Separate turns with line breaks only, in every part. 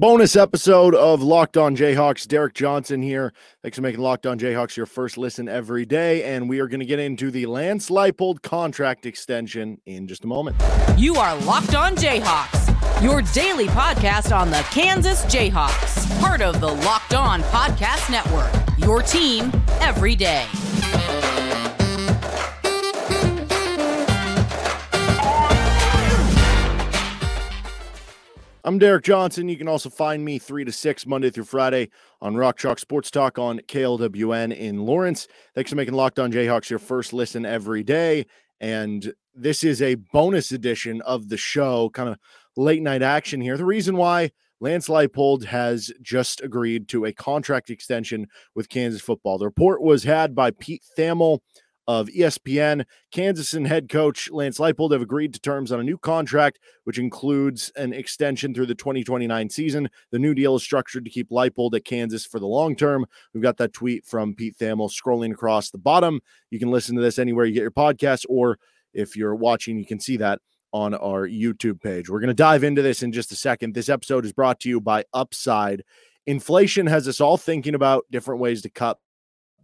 Bonus episode of Locked On Jayhawks. Derek Johnson here. Thanks for making Locked On Jayhawks your first listen every day. And we are going to get into the Lance Leipold contract extension in just a moment.
You are Locked On Jayhawks, your daily podcast on the Kansas Jayhawks, part of the Locked On Podcast Network. Your team every day.
I'm Derek Johnson. You can also find me 3 to 6 Monday through Friday on Rock Chalk Sports Talk on KLWN in Lawrence. Thanks for making Locked On Jayhawks your first listen every day. And this is a bonus edition of the show, kind of late night action here. The reason why Lance Leipold has just agreed to a contract extension with Kansas football. The report was had by Pete Thamel of ESPN. Kansas and head coach Lance Leipold have agreed to terms on a new contract, which includes an extension through the 2029 season. The new deal is structured to keep Leipold at Kansas for the long term. We've got that tweet from Pete Thamel scrolling across the bottom. You can listen to this anywhere you get your podcast, or if you're watching, you can see that on our YouTube page. We're going to dive into this in just a second. This episode is brought to you by Upside. Inflation has us all thinking about different ways to cut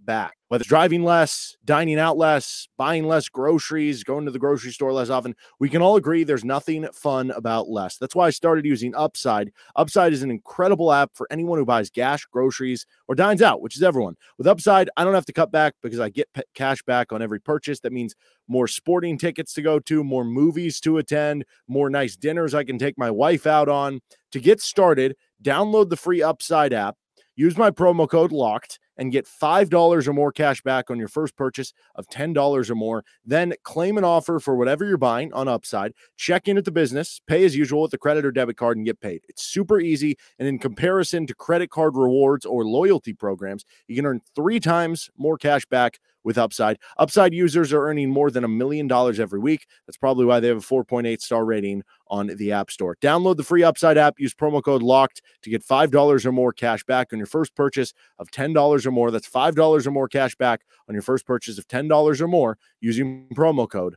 back. Whether driving less, dining out less, buying less groceries, going to the grocery store less often, we can all agree there's nothing fun about less. That's why I started using Upside. Upside is an incredible app for anyone who buys gas, groceries, or dines out, which is everyone. With Upside, I don't have to cut back because I get cash back on every purchase. That means more sporting tickets to go to, more movies to attend, more nice dinners I can take my wife out on. To get started, download the free Upside app, use my promo code LOCKED and get $5 or more cash back on your first purchase of $10 or more. Then claim an offer for whatever you're buying on Upside. Check in at the business, pay as usual with the credit or debit card, and get paid. It's super easy. And in comparison to credit card rewards or loyalty programs, you can earn three times more cash back with Upside. Upside users are earning more than a million dollars every week. That's probably why they have a 4.8 star rating on the App Store. Download the free Upside app, use promo code LOCKED to get $5 or more cash back on your first purchase of $10 or more. That's $5 or more cash back on your first purchase of $10 or more using promo code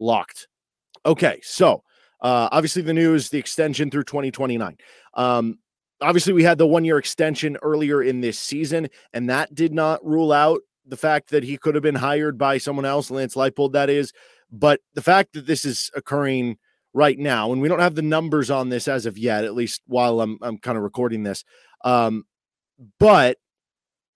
LOCKED. Okay, so uh, obviously the news, the extension through 2029. Um, obviously we had the one year extension earlier in this season and that did not rule out the fact that he could have been hired by someone else, Lance Leipold, that is. But the fact that this is occurring right now, and we don't have the numbers on this as of yet, at least while I'm I'm kind of recording this. Um, but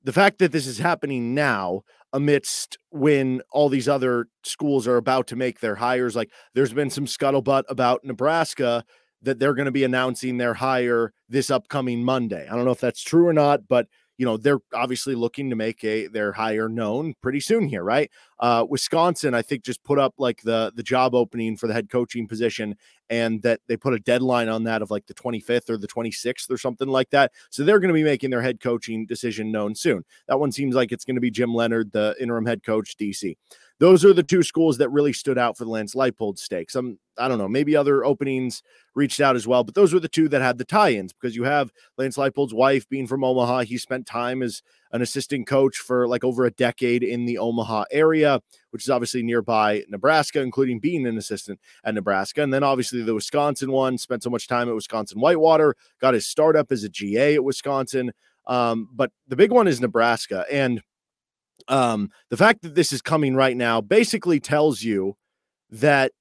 the fact that this is happening now amidst when all these other schools are about to make their hires, like there's been some scuttlebutt about Nebraska that they're going to be announcing their hire this upcoming Monday. I don't know if that's true or not, but you know they're obviously looking to make a their hire known pretty soon here right? Uh wisconsin i think just put up like the the job opening for the head coaching position and that they put a deadline on that of like the 25th or the 26th or something like that. So they're going to be making their head coaching decision known soon. That one seems like it's going to be jim Leonhard, the interim head coach dc those are the two schools that really stood out for the Lance Leipold stakes. I'm, I don't know, maybe other openings reached out as well, but those were the two that had the tie-ins because you have Lance Leipold's wife being from Omaha. He spent time as an assistant coach for like over a decade in the Omaha area, which is obviously nearby Nebraska, including being an assistant at Nebraska. And then obviously the Wisconsin one spent so much time at Wisconsin Whitewater, got his startup as a GA at Wisconsin. Um, but the big one is Nebraska. And um, the fact that this is coming right now basically tells you that,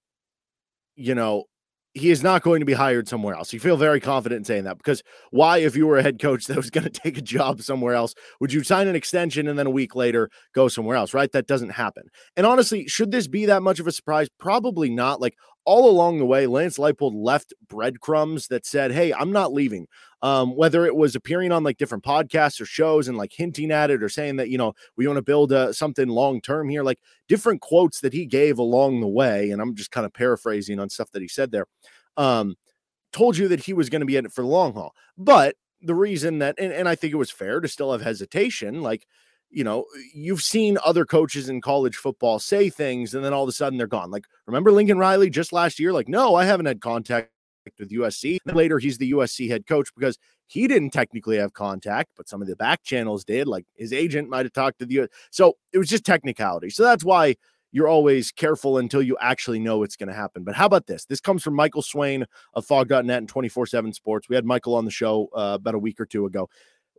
you know, he is not going to be hired somewhere else. You feel very confident in saying that because why, if you were a head coach that was going to take a job somewhere else, would you sign an extension and then a week later go somewhere else, right? That doesn't happen. And honestly, should this be that much of a surprise? Probably not. Like all along the way, Lance Leipold left breadcrumbs that said, Hey, I'm not leaving um, whether it was appearing on like different podcasts or shows and like hinting at it or saying that, you know, we want to build uh, something long term here, like different quotes that he gave along the way. And I'm just kind of paraphrasing on stuff that he said there. Um, told you that he was going to be in it for the long haul. But the reason that, and, and I think it was fair to still have hesitation, like, you know, you've seen other coaches in college football say things and then all of a sudden they're gone. Like, remember Lincoln Riley just last year? Like, no, I haven't had contact with USC. And later, he's the USC head coach because he didn't technically have contact, but some of the back channels did. Like his agent might have talked to the. US. So it was just technicality. So that's why you're always careful until you actually know it's going to happen. But how about this? This comes from Michael Swain of Phog.net and 24 7 Sports. We had Michael on the show uh, about a week or two ago.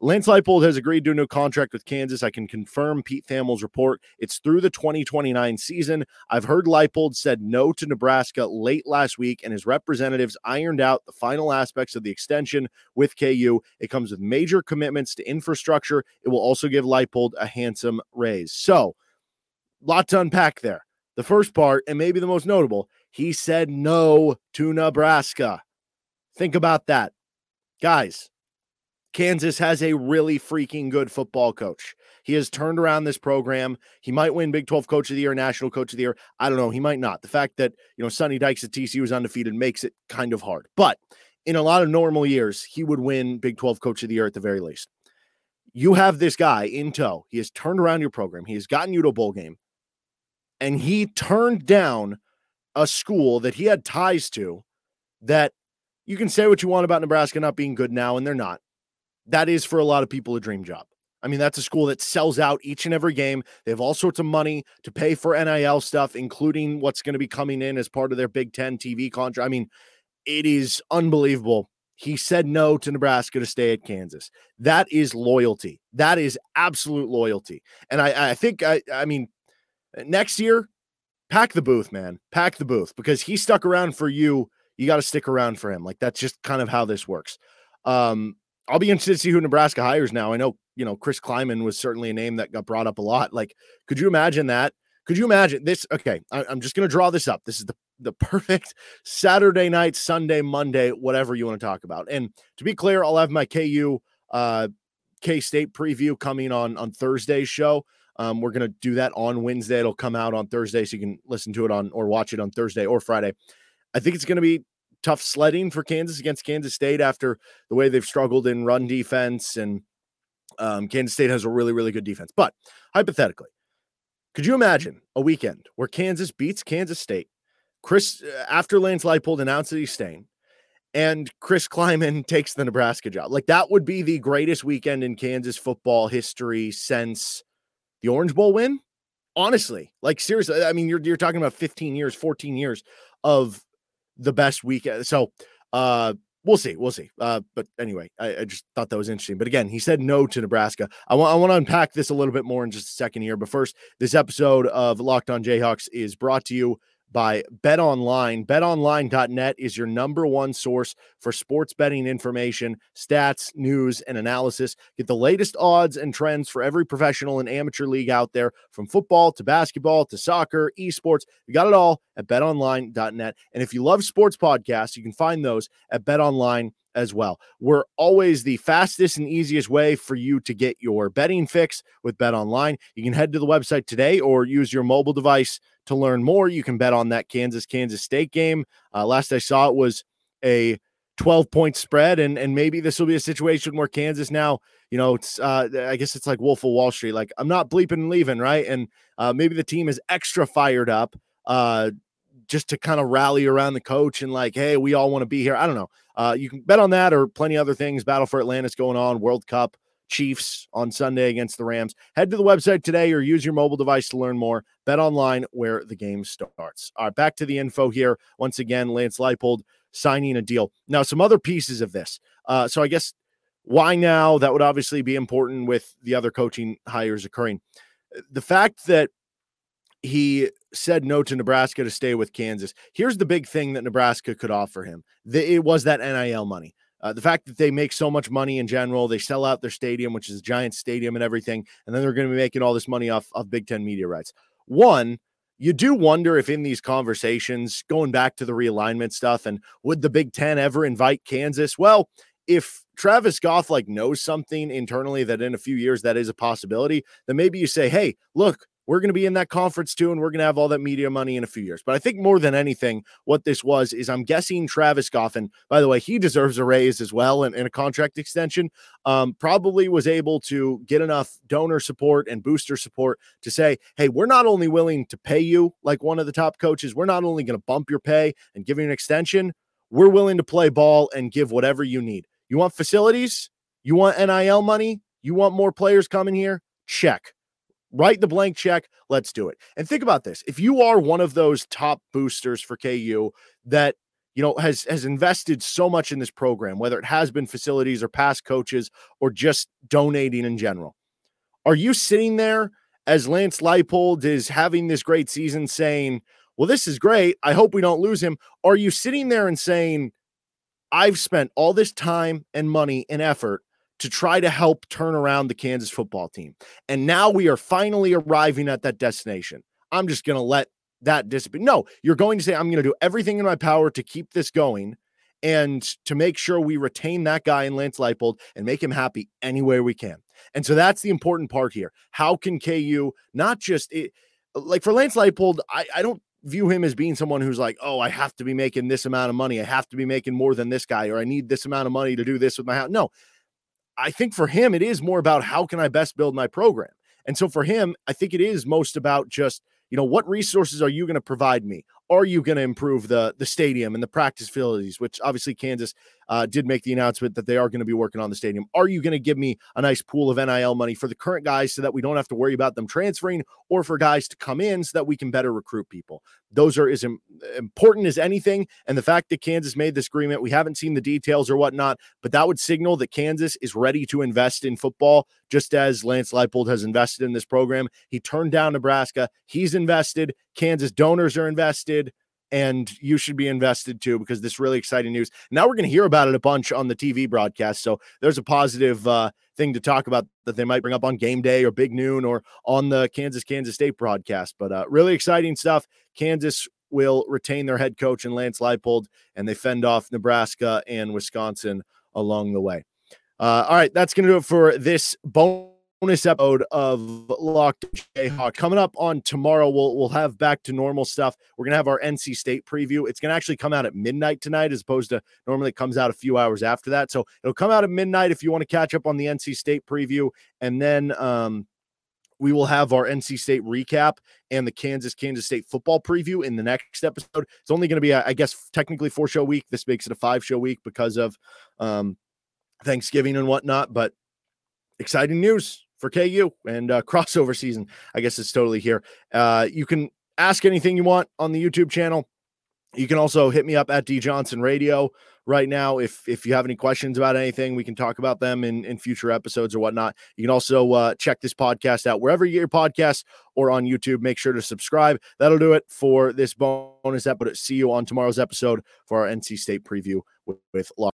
Lance Leipold has agreed to a new contract with Kansas. I can confirm Pete Thamel's report. It's through the 2029 season. I've heard Leipold said no to Nebraska late last week, and his representatives ironed out the final aspects of the extension with KU. It comes with major commitments to infrastructure. It will also give Leipold a handsome raise. So, lot to unpack there. The first part, and maybe the most notable, he said no to Nebraska. Think about that. Guys, Kansas has a really freaking good football coach. He has turned around this program. He might win Big 12 Coach of the Year, National Coach of the Year. I don't know. He might not. The fact that, you know, Sonny Dykes at TCU is undefeated makes it kind of hard. But in a lot of normal years, he would win Big 12 Coach of the Year at the very least. You have this guy in tow. He has turned around your program. He has gotten you to a bowl game. And he turned down a school that he had ties to that you can say what you want about Nebraska not being good now, and they're not that is for a lot of people a dream job. I mean, that's a school that sells out each and every game. They have all sorts of money to pay for NIL stuff, including what's going to be coming in as part of their Big Ten TV contract. I mean, it is unbelievable. He said no to Nebraska to stay at Kansas. That is loyalty. That is absolute loyalty. And I, I think, I, I mean, next year, pack the booth, man. Pack the booth because he stuck around for you. You got to stick around for him. Like that's just kind of how this works. Um, I'll be interested to see who Nebraska hires now. I know, you know, Chris Klieman was certainly a name that got brought up a lot. Like, could you imagine that? Could you imagine this? Okay, I, am just going to draw this up. This is the the perfect Saturday night, Sunday, Monday, whatever you want to talk about. And to be clear, I'll have my KU uh, K State preview coming on on Thursday's show. Um, we're going to do that on Wednesday. It'll come out on Thursday, so you can listen to it on or watch it on Thursday or Friday. I think it's going to be tough sledding for Kansas against Kansas State after the way they've struggled in run defense. And um, Kansas State has a really, really good defense. But hypothetically, could you imagine a weekend where Kansas beats Kansas State? Chris, uh, after Lance Leipold announced that he's staying, and Chris Klieman takes the Nebraska job. Like that would be the greatest weekend in Kansas football history since the Orange Bowl win. Honestly, like seriously, I mean, you're you're talking about 15 years, 14 years of the best weekend. So uh we'll see, we'll see. Uh, but anyway, I, I, just thought that was interesting. But again, he said no to Nebraska. I want I want to unpack this a little bit more in just a second here. But first, this episode of Locked On Jayhawks is brought to you by BetOnline. BetOnline.net is your number one source for sports betting information, stats, news, and analysis. Get the latest odds and trends for every professional and amateur league out there, from football to basketball to soccer, esports. You got it all at betonline.net. And if you love sports podcasts, you can find those at betonline as well. We're always the fastest and easiest way for you to get your betting fix with Bet Online. You can head to the website today or use your mobile device to learn more, you can bet on that Kansas Kansas State game. Uh, last I saw it was a 12 point spread, and and maybe this will be a situation where Kansas now, you know, it's uh, I guess it's like Wolf of Wall Street, like I'm not bleeping and leaving, right? And uh, maybe the team is extra fired up. Uh, just to kind of rally around the coach and like, hey, we all want to be here. I don't know. Uh, you can bet on that or plenty other things. Battle for Atlantis going on, World Cup, Chiefs on Sunday against the Rams. Head to the website today or use your mobile device to learn more. Bet online where the game starts. All right, back to the info here. Once again, Lance Leipold signing a deal. Now, some other pieces of this. Uh, so I guess why now? That would obviously be important with the other coaching hires occurring. The fact that he said no to Nebraska to stay with Kansas. Here's the big thing that Nebraska could offer him. The, it was that NIL money. Uh, the fact that they make so much money in general, they sell out their stadium, which is a giant stadium and everything, and then they're going to be making all this money off of Big Ten media rights. One, you do wonder if in these conversations, going back to the realignment stuff, and would the Big Ten ever invite Kansas? Well, if Travis Goff like knows something internally that in a few years that is a possibility, then maybe you say, "Hey, look, we're going to be in that conference too, and we're going to have all that media money in a few years. But I think more than anything, what this was is I'm guessing Travis Goffin, by the way, he deserves a raise as well and, and a contract extension. Um, probably was able to get enough donor support and booster support to say, hey, we're not only willing to pay you like one of the top coaches, we're not only going to bump your pay and give you an extension, we're willing to play ball and give whatever you need. You want facilities? You want NIL money? You want more players coming here? Check write the blank check. Let's do it. And think about this. If you are one of those top boosters for KU that you know has has invested so much in this program, whether it has been facilities or past coaches or just donating in general, are you sitting there as Lance Leipold is having this great season saying, Well, this is great. I hope we don't lose him. Are you sitting there and saying, I've spent all this time and money and effort to try to help turn around the Kansas football team. And now we are finally arriving at that destination. I'm just going to let that dissipate. No, you're going to say, I'm going to do everything in my power to keep this going and to make sure we retain that guy in Lance Leipold and make him happy any way we can. And so that's the important part here. How can KU not just it, eh, like for Lance Leipold, I, I don't view him as being someone who's like, oh, I have to be making this amount of money. I have to be making more than this guy, or I need this amount of money to do this with my house. No, I think for him, it is more about how can I best build my program. And so for him, I think it is most about just you know what resources are you going to provide me are you going to improve the the stadium and the practice facilities which obviously kansas uh, did make the announcement that they are going to be working on the stadium are you going to give me a nice pool of nil money for the current guys so that we don't have to worry about them transferring or for guys to come in so that we can better recruit people those are as Im- important as anything and the fact that kansas made this agreement we haven't seen the details or whatnot but that would signal that kansas is ready to invest in football just as lance leipold has invested in this program he turned down nebraska he's invested. Kansas donors are invested. And you should be invested too because this really exciting news. Now we're going to hear about it a bunch on the TV broadcast. So there's a positive uh, thing to talk about that they might bring up on game day or big noon or on the Kansas Kansas State broadcast. But uh, really exciting stuff. Kansas will retain their head coach and Lance Leipold, and they fend off Nebraska and Wisconsin along the way. Uh, all right, that's going to do it for this bonus bonus episode of Locked Jayhawk coming up on tomorrow. We'll we'll have back to normal stuff. We're gonna have our NC State preview. It's gonna actually come out at midnight tonight, as opposed to normally it comes out a few hours after that. So it'll come out at midnight if you want to catch up on the NC State preview, and then um, we will have our NC State recap and the Kansas Kansas State football preview in the next episode. It's only going to be, I guess, technically four show week. This makes it a five show week because of um, Thanksgiving and whatnot. But exciting news for KU and uh, crossover season. I guess it's totally here. Uh, you can ask anything you want on the YouTube channel. You can also hit me up at D Johnson Radio right now if if you have any questions about anything. We can talk about them in in future episodes or whatnot. You can also uh, check this podcast out wherever you get your podcasts or on YouTube. Make sure to subscribe. That'll do it for this bonus episode. See you on tomorrow's episode for our NC State preview with, with